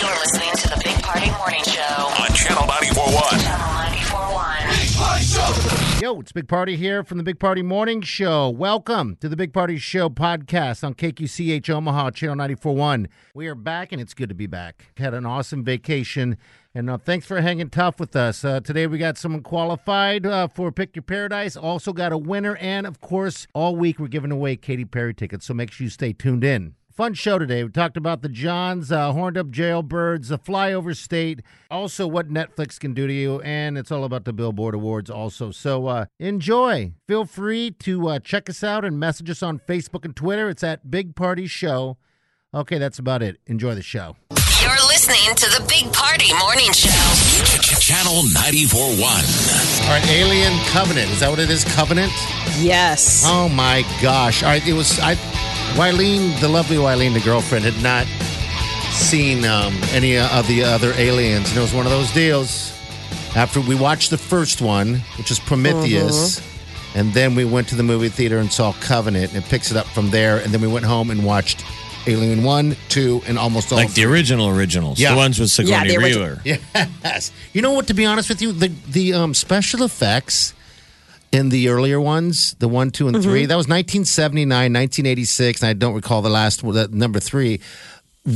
You're listening to the Big Party Morning Show. on Channel 941. Channel 941. Yo, it's Big Party here from the Big Party Morning Show. Welcome to the Big Party Show podcast on KQCH Omaha, Channel 941. We are back, and it's good to be back. Had an awesome vacation, and uh, thanks for hanging tough with us. Uh, today, we got someone qualified uh, for Pick Your Paradise, also got a winner, and of course, all week we're giving away Katy Perry tickets, so make sure you stay tuned in. Fun show today. We talked about the Johns, uh, horned up jailbirds, the flyover state, also what Netflix can do to you, and it's all about the Billboard Awards also. So uh, enjoy. Feel free to uh, check us out and message us on Facebook and Twitter. It's at Big Party Show. Okay, that's about it. Enjoy the show. You're listening to the Big Party Morning Show. Channel 941. All right, Alien Covenant. Is that what it is? Covenant? Yes. Oh my gosh! All right, it was I. Wileen, the lovely Wileen, the girlfriend, had not seen um, any of the other aliens, and it was one of those deals. After we watched the first one, which is Prometheus, and then we went to the movie theater and saw Covenant, and it picks it up from there. And then we went home and watched Alien One, Two, and almost all Like the original originals. Yeah. The ones with Sigourney Yeah, the origi- Weaver. Yes. You know what? To be honest with you, the the um, special effects in the earlier ones, the one, two, and Mm-hmm. three, that was 1979, 1986, and I don't recall the last one, number three,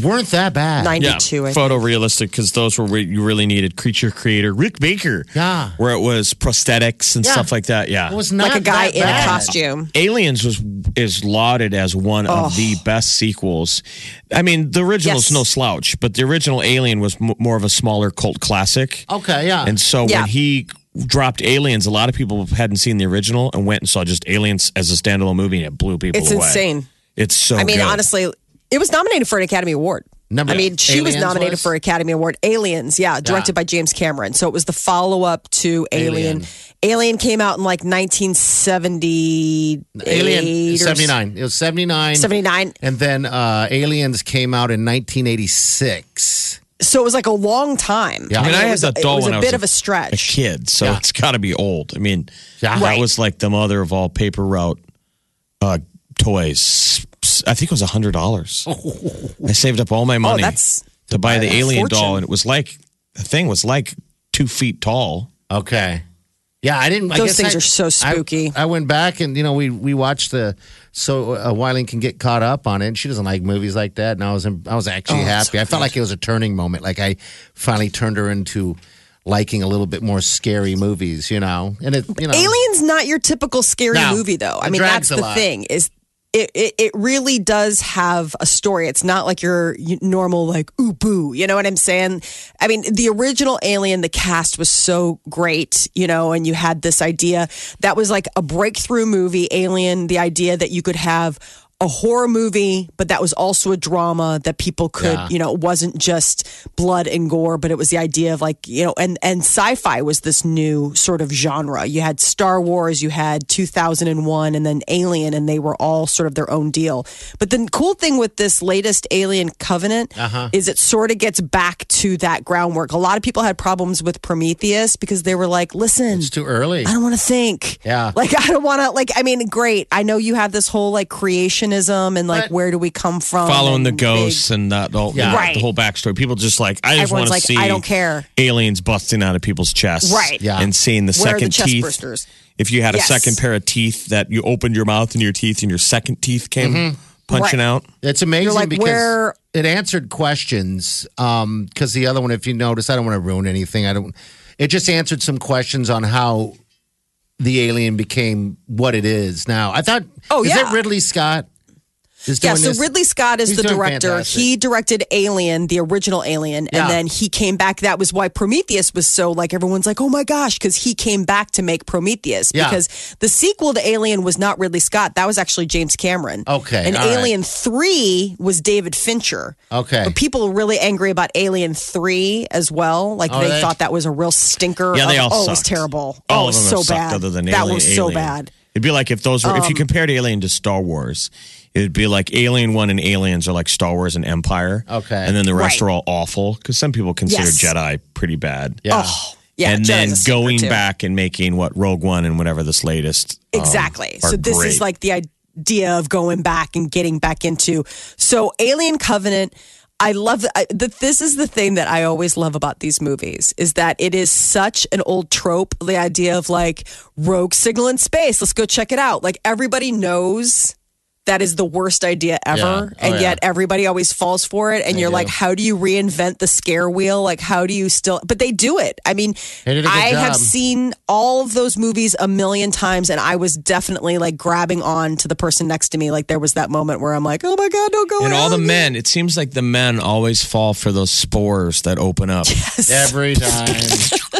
weren't that bad. Yeah, 92, I think. photorealistic because those were where you really needed creature creator Rick Baker. Yeah. where it was prosthetics and Yeah. stuff like that. Yeah, It was not Like a guy that in a costume. Aliens was is lauded as one of the best sequels. I mean, the original's Yes. no slouch, but the original Alien was m- more of a smaller cult classic. Okay, yeah. And so Yeah. when he dropped Aliens, a lot of people hadn't seen the original and went and saw just Aliens as a standalone movie, and it blew people It's away. insane. It's so. I mean, good. honestly, it was nominated for an Academy Award. Number- I mean, she was nominated was? for Academy Award. Aliens, yeah, directed by James Cameron. So it was the follow up to Alien. Alien. Alien came out in like 1970. Alien 79. It was 79. 79. And then uh, Aliens came out in 1986. So it was like a long time. Yeah. I mean, I it had was, that a, doll it was when a I bit was of a stretch. a kid, so Yeah. it's got to be old. I mean, Yeah. that Right. was like the mother of all paper route uh, toys. I think it was a hundred dollars. I saved up all my money Oh, that's to buy the alien fortune. doll, and it was like the thing was like two feet tall. Okay. Yeah, I didn't. I Those guess things I- are so I- spooky. I, went back and you know we we watched the so uh, Wileen can get caught up on it. And she doesn't like movies like that, and I was I was actually Oh, happy. I felt like it was a turning moment. Like I finally turned her into liking a little bit more scary movies. You know, and it you know Alien's not your typical scary No, movie, though. I mean, that's the lot. thing is. It, it, it really does have a story. It's not like your normal, like, ooh, boo. You know what I'm saying? I mean, the original Alien, the cast was so great, you know, and you had this idea that was like a breakthrough movie, Alien, the idea that you could have a horror movie, but that was also a drama that people could, Yeah. you know, it wasn't just blood and gore, but it was the idea of like, you know, and and sci-fi was this new sort of genre. You had Star Wars, you had 2001 and then Alien and they were all sort of their own deal. But the cool thing with this latest Alien Covenant uh-huh. is it sort of gets back to that groundwork. A lot of people had problems with Prometheus because they were like, "Listen, it's too early. I don't want to think. Yeah. Like I don't want to like I mean great. I know you have this whole like creationism and like But- where do we come from? Following the and ghosts and that whole, Yeah. Right. the whole backstory. People just like I just Everyone's want to like, see I don't care. aliens busting out of people's chests, Right. Yeah. and seeing the where are the second chest teeth. bursters? If you had a Yes. second pair of teeth that you opened your mouth and your teeth and your second teeth came mm-hmm. punching Right. out. It's amazing like, because where- it answered questions. Um, because the other one, if you notice, I don't want to ruin anything. I don't. It just answered some questions on how the alien became what it is now. I thought. Oh, is yeah. it Ridley Scott? Yeah, so this. Ridley Scott is He's the director. fantastic. He directed Alien, the original Alien, Yeah. and then he came back. That was why Prometheus was so like everyone's like, oh my gosh, because he came back to make Prometheus. Yeah. Because the sequel to Alien was not Ridley Scott. That was actually James Cameron. Okay, And all right. Alien 3 was David Fincher. Okay. But people were really angry about Alien 3 as well. Like Oh, they they- thought that was a real stinker. Yeah, they of- all Oh, it was terrible. All oh, it was them so sucked bad. other than that Alien. was so Alien. bad. Um, It'd be like if those were if you compared Alien to Star Wars, it'd be like Alien One and Aliens are like Star Wars and Empire. Okay. and then the rest Right. are all awful because some people consider Yes. Jedi pretty bad. Yeah. Oh, yeah. and Jedi's then going too. back and making what Rogue One and whatever this latest um, Exactly. are so this great. is like the idea of going back and getting back into. So Alien Covenant. I love that. This is the thing that I always love about these movies is that it is such an old trope. The idea of like rogue signal in space. Let's go check it out. Like everybody knows that is the worst idea ever, Yeah. Oh, and yeah. yet everybody always falls for it. And you're do. like, how do you reinvent the scare wheel? Like, how do you still? But they do it. I mean, They did a I have seen all of those movies a million times, and I was definitely like grabbing on to the person next to me. Like there was that moment where I'm like, oh my god, don't go. and all the out. men. It seems like the men always fall for those spores that open up, Every time.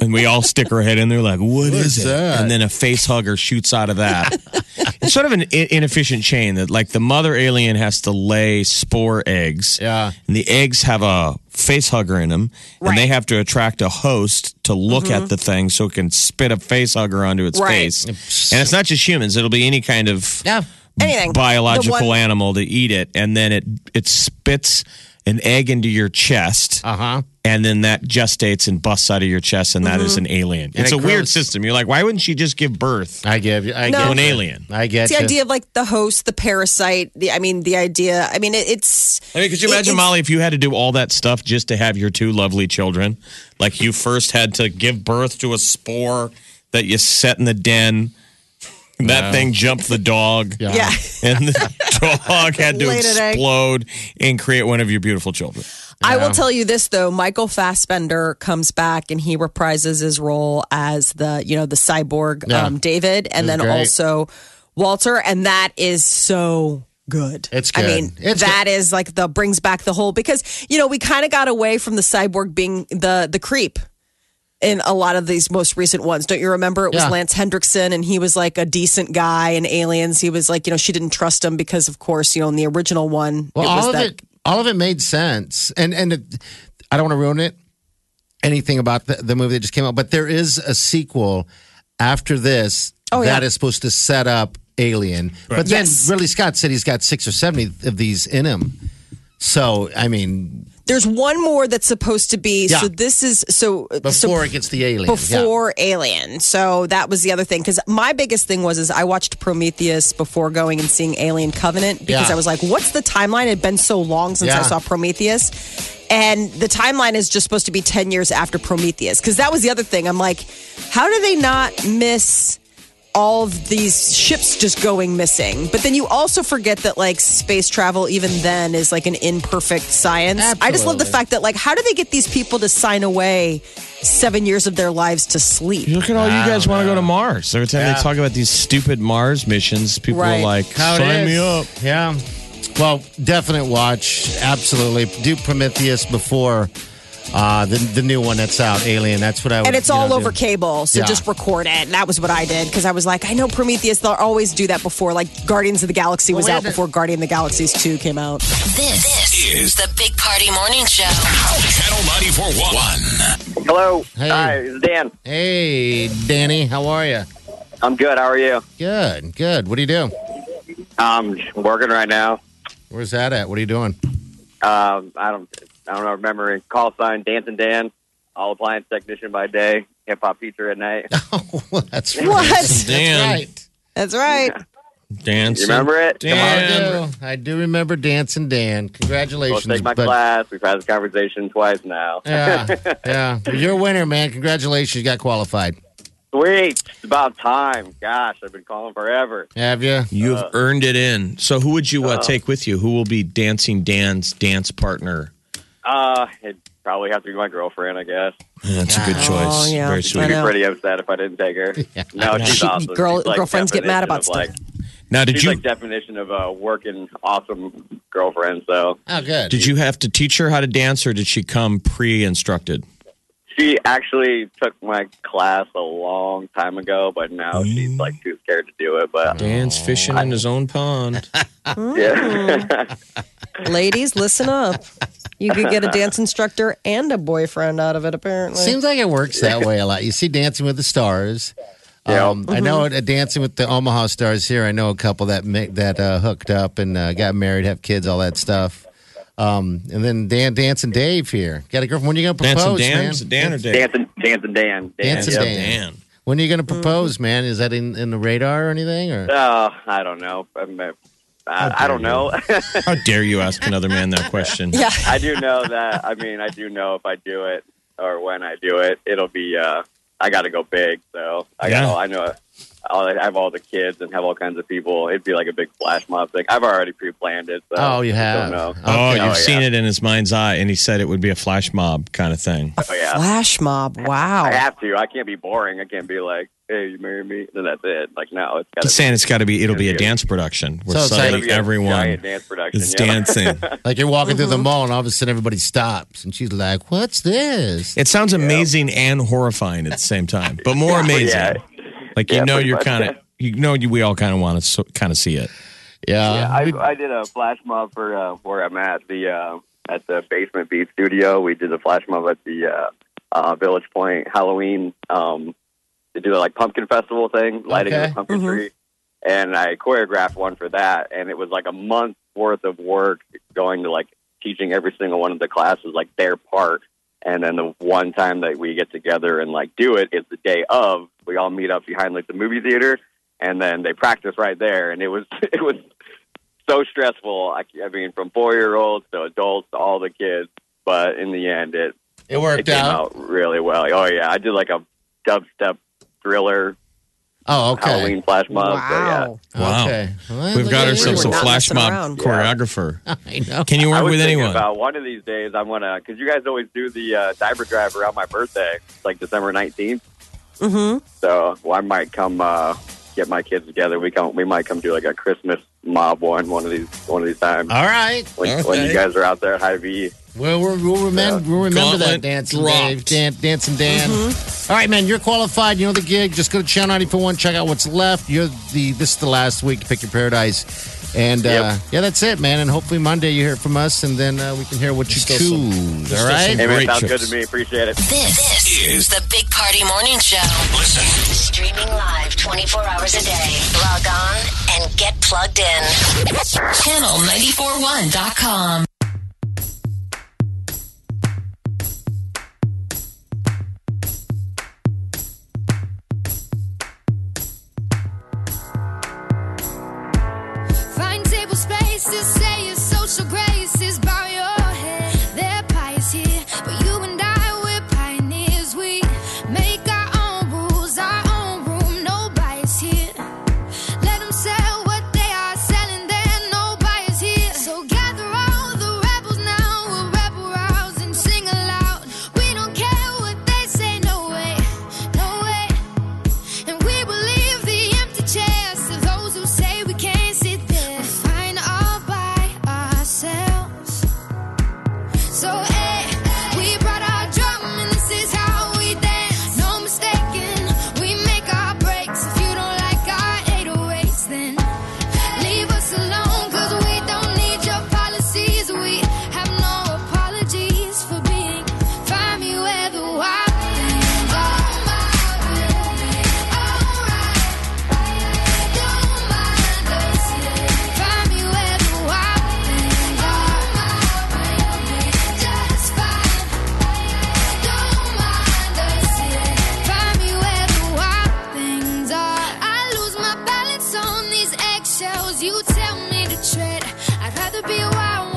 and we all stick our head in there like, "What is it?" that? And then a face hugger shoots out of that. it's sort of an inefficient chain that, like, the mother alien has to lay spore eggs. Yeah. and the eggs have a face hugger in them, and they have to attract a host to look at the thing so it can spit a face hugger onto its Right. face. And it's not just humans; it'll be any kind of yeah. anything biological one- animal to eat it, and then it it spits an egg into your chest, Uh huh. And then that gestates and busts out of your chest, and that is Mm-hmm. an alien. And it's it a weird system. You're like, why wouldn't she just give birth I give you. I No. get an alien? I get It's the you. idea of like the host, the parasite. The I mean, the idea. I mean, it, it's. I mean, could you imagine, it's- Molly, if you had to do all that stuff just to have your two lovely children? Like you first had to give birth to a spore that you set in the den. That thing jumped the dog. Yeah. Yeah. And the dog had to Laid egg. explode and create one of your beautiful children. I will tell you this though, Michael Fassbender comes back and he reprises his role as the, you know, the cyborg Yeah. um, David and then great. also Walter and that is so good. It's I good. mean, It's that is like the brings back the whole because you know, we kind of got away from the cyborg being the the creep in a lot of these most recent ones. Don't you remember? It was Yeah. Lance Henriksen and he was like a decent guy in Aliens. He was like, you know, she didn't trust him because of course, you know, in the original one Well, it was all of that it, all of it made sense, and and it, I don't want to ruin it. Anything about the, the movie that just came out, but there is a sequel after this Oh, that yeah. is supposed to set up Alien. But then Yes. Ridley Scott said he's got six or seven of these in him. So I mean, There's one more that's supposed to be. Yeah. So this is so uh, so before it gets the Alien, yeah. before Alien. So that was the other thing because my biggest thing was is I watched Prometheus before going and seeing Alien Covenant because Yeah. I was like, what's the timeline? It had been so long since I saw Prometheus. And the timeline is just supposed to be 10 years after Prometheus. Because that was the other thing. I'm like, how do they not miss all of these ships just going missing? But then you also forget that, like, space travel, even then, is like an imperfect science. I just love the fact that, like, how do they get these people to sign away seven years of their lives to sleep? Look at all you guys want to go to Mars. Every time Yeah. they talk about these stupid Mars missions, people Right. are like, How sign me up. Yeah. Well, definite watch. Absolutely. Do Prometheus before uh, the the new one that's out, Alien. That's what I would. And it's you know, all do. over cable, so Yeah. just record it. And that was what I did because I was like, I know Prometheus, they'll always do that before. Like Guardians of the Galaxy was Well, we out before Guardian of the Galaxies 2 came out. This, this is the Big Party Morning Show. Channel 94.1. Hello. Hey. Hi, it's Dan. Hey, Danny, how are you? I'm good. How are you? Good, good. What do you do? I'm working right now. Where's that at? What are you doing? Um, I don't. I don't know. Remember call sign Dancing Dan, all appliance technician by day, hip hop teacher at night. Oh, that's right. What? That's Dan. right. That's right. Dance. You remember it? Come on. I do. I do remember Dancing Dan. Go Congratulations. take my bud. class. We've had this conversation twice now. Yeah, yeah. You're a winner, man. Congratulations. You got qualified. Sweet. It's about time. Gosh, I've been calling forever. Have you? You've earned it in. So, who would you uh, Uh, take with you? Who will be Dancing Dan's dance partner? Uh, it'd probably have to be my girlfriend, I guess. That's a good choice. Oh, yeah. Very sweet. She'd be pretty upset if I didn't take her. yeah. No, she's She- awesome. girl- She's like girlfriends get mad about of, stuff. like Now, did She's you like definition of a working awesome girlfriend. So Oh, good. did you have to teach her how to dance, or did she come pre-instructed? She actually took my class a long time ago, but now Mm. she's like too scared to do it. But Dance fishing in his own pond. yeah, Ladies, listen up. You could get a dance instructor and a boyfriend out of it, apparently. Seems like it works that way a lot. You see Dancing with the Stars. Yeah. Um, I know at Dancing with the Omaha Stars here. I know a couple that make, that uh, hooked up and uh, got married, have kids, all that stuff. Um, and then Dan, Dancing Dave here. Got a girlfriend. When are you going to Dancing propose, Dan, man? Is it Dan or Dave? dancing, dancing Dan. Dan Dancing yep. Dan. Dan. When are you going to propose, man? Is that in, in the radar or anything? Or Oh, I don't know. I'm, uh, I, I don't know. How dare you ask another man that question? yeah. I do know that. I mean, I do know if I do it or when I do it, it'll be. uh I got to go big. So I Yeah. got. I know. I'll have all the kids and have all kinds of people. It'd be like a big flash mob thing. I've already pre-planned it. So oh, you have. Don't know. Oh, you've Oh, seen yeah. it in his mind's eye, and he said it would be a flash mob kind of thing. Oh yeah. Flash mob. Wow. I have to. I can't be boring. I can't be like, "Hey, you marry me," then that's it. Like, no, it's got He's saying it's got to be. It'll be a dance production where So it's like- suddenly everyone giant dance production. is yeah. dancing. Like you're walking through the mm-hmm. mall and all of a sudden everybody stops and she's like, "What's this?" It sounds amazing and horrifying at the same time, but more amazing. Yeah. Like you Yeah, know, you're kind of you know you, we all kind of want to so, kind of see it. Yeah, Yeah, I, I did a flash mob for uh, where I'm at the uh, at the Basement Beat Studio. We did a flash mob at the uh, uh, Village Pointe Halloween. Um, to do a like pumpkin festival thing, lighting Okay. of the pumpkin tree, and I choreographed one for that. And it was like a month worth of work going to like teaching every single one of the classes like their part. And then the one time that we get together and like do it is the day of. We all meet up behind like the movie theater, and then they practice right there. And it was it was so stressful. I, I mean, from four year olds to adults to all the kids. But in the end, it it it worked came out. out really well. Oh yeah, I did like a dubstep thriller Oh, okay. Halloween flash mob. So, yeah. Wow. Wow. Okay. Well, We've got at ourselves you. a flash mob around. choreographer. I know. Can you I work was with anyone? about one of these days. I'm gonna because you guys always do the uh, diaper drive around my birthday, It's like December 19th. Mm-hmm. So well, I might come uh, get my kids together. We come. We might come do like a Christmas mob one one of these one of these times All right. when, when you guys are out there at Hy-Vee. Well, we'll, we'll remember, we'll remember that Gauntlet dancing Dave, dropped. Dan, dancing Dan. Mm-hmm. All right, man, you're qualified. You know the gig. Just go to Channel 941, check out what's left. You're the this is the last week to pick your paradise. And uh, yeah, that's it, man. And hopefully Monday you hear from us, and then uh, we can hear what you Still some- choose. there's all still right. some Hey man, Great sounds good to me. Appreciate it. This, this is the Big Party Morning Show. Listen. Streaming live 24 hours a day. Log on and get plugged in. Channel941.com. table spaces, without me to tread. I'd rather be a wild.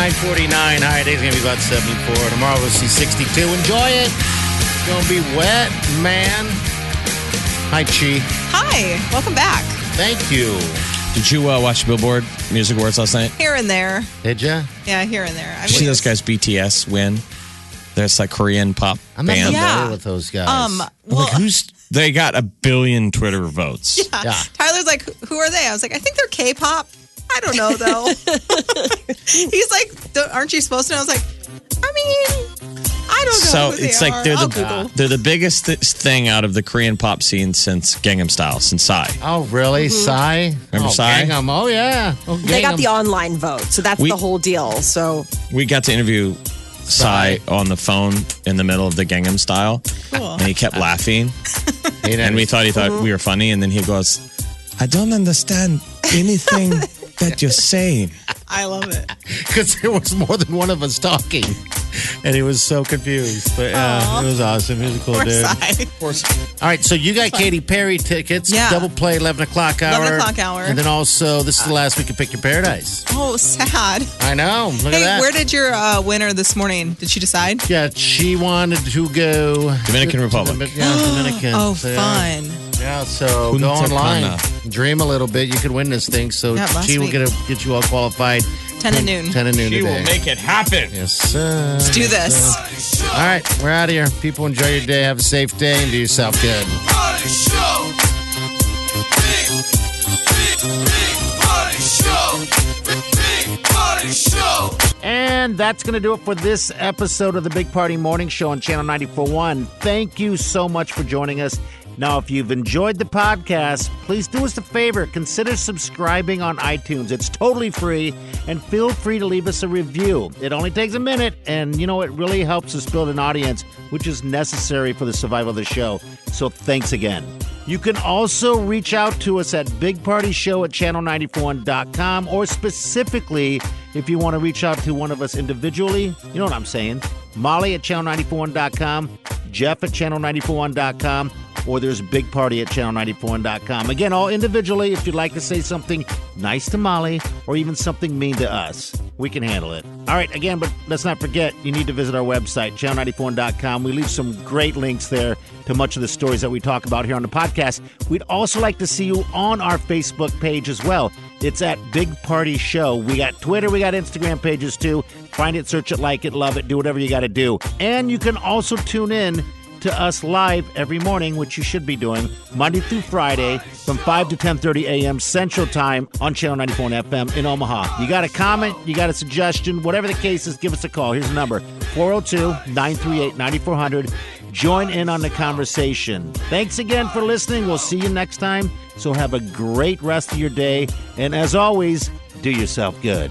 949. High day's going to be about 74. Tomorrow we'll see 62. Enjoy it. It's going to be wet, man. Hi, Chi. Hi, welcome back. Thank you. Did you uh, watch Billboard Music Awards last night? Here and there. Did ya? Yeah, here and there. I Did you see those guys BTS win? There's like Korean pop I'm not band. familiar Yeah. with those guys. Um, well, like who's? They got a billion Twitter votes. yeah. Tyler's like, who are they? I was like, I think they're K-pop. I don't know though. He's like, "Don't- aren't you supposed to? know? I was like, I mean, I don't know. So who they it's like are. they're I'll the Google. they're the biggest th- thing out of the Korean pop scene since Gangnam Style, since Psy. Oh, really? Mm-hmm. Psy? Remember oh, Psy? Gangnam. Oh, yeah. Oh, They got Gangnam. the online vote, so that's We- the whole deal. So We got to interview Psy on the phone in the middle of the Gangnam Style, Cool. and he kept laughing, He and we thought he thought Mm-hmm. we were funny, and then he goes, "I don't understand anything that you're saying." I love it. because there was more than one of us talking, and he was so confused. But uh, it was awesome. He was a cool Poor dude. Psy. All right, so you got Katy Perry tickets. Yeah. Double play, eleven o'clock hour. 11 o'clock hour. And then also, this is the last week of Pick Your Paradise. Oh, sad. I know. Look at Hey, that. where did your uh, winner this morning? Did she decide? yeah, she wanted to go Dominican to- Republic. to- yeah, Dominican. Oh, So, yeah. fun. Yeah, so Punta go online, Cana. dream a little bit. You could win this thing. So Yeah, last she will week. get, a, get you all qualified. 10 at noon. Ten at noon She today. will make it happen. Yes, sir. Let's do this. All right, we're out of here. People, enjoy your day. Have a safe day and do yourself good. Party Show. Big, big, big Party Show. Big Party Show. And that's going to do it for this episode of the Big Party Morning Show on Channel 941. Thank you so much for joining us. Now, if you've enjoyed the podcast, please do us a favor. Consider subscribing on iTunes. It's totally free, and feel free to leave us a review. It only takes a minute, and you know, it really helps us build an audience, which is necessary for the survival of the show. So thanks again. You can also reach out to us at bigpartyshow at channel941.com or specifically if you want to reach out to one of us individually. You know what I'm saying? Molly at channel941.com, Jeff at channel941.com, or there's Big Party at channel941.com. Again, all individually if you'd like to say something nice to Molly or even something mean to us. We can handle it. All right, again, but let's not forget, you need to visit our website, channel94.com. We leave some great links there to much of the stories that we talk about here on the podcast. We'd also like to see you on our Facebook page as well. It's at Big Party Show. We got Twitter, we got Instagram pages too. Find it, search it, like it, love it, do whatever you got to do. And you can also tune in to us live every morning, which you should be doing Monday through Friday from 5 to 10:30 a.m. Central Time on Channel 94 FM in Omaha. You got a comment, you got a suggestion, whatever the case is, give us a call. Here's the number: 402-938-9400. Join in on the conversation. Thanks again for listening. We'll see you next time. So have a great rest of your day, and as always, do yourself good.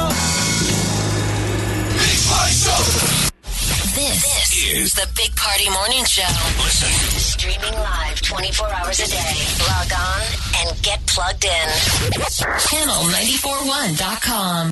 Is the Big Party Morning Show. Listen. Streaming live 24 hours a day. Log on and get plugged in. Channel941.com.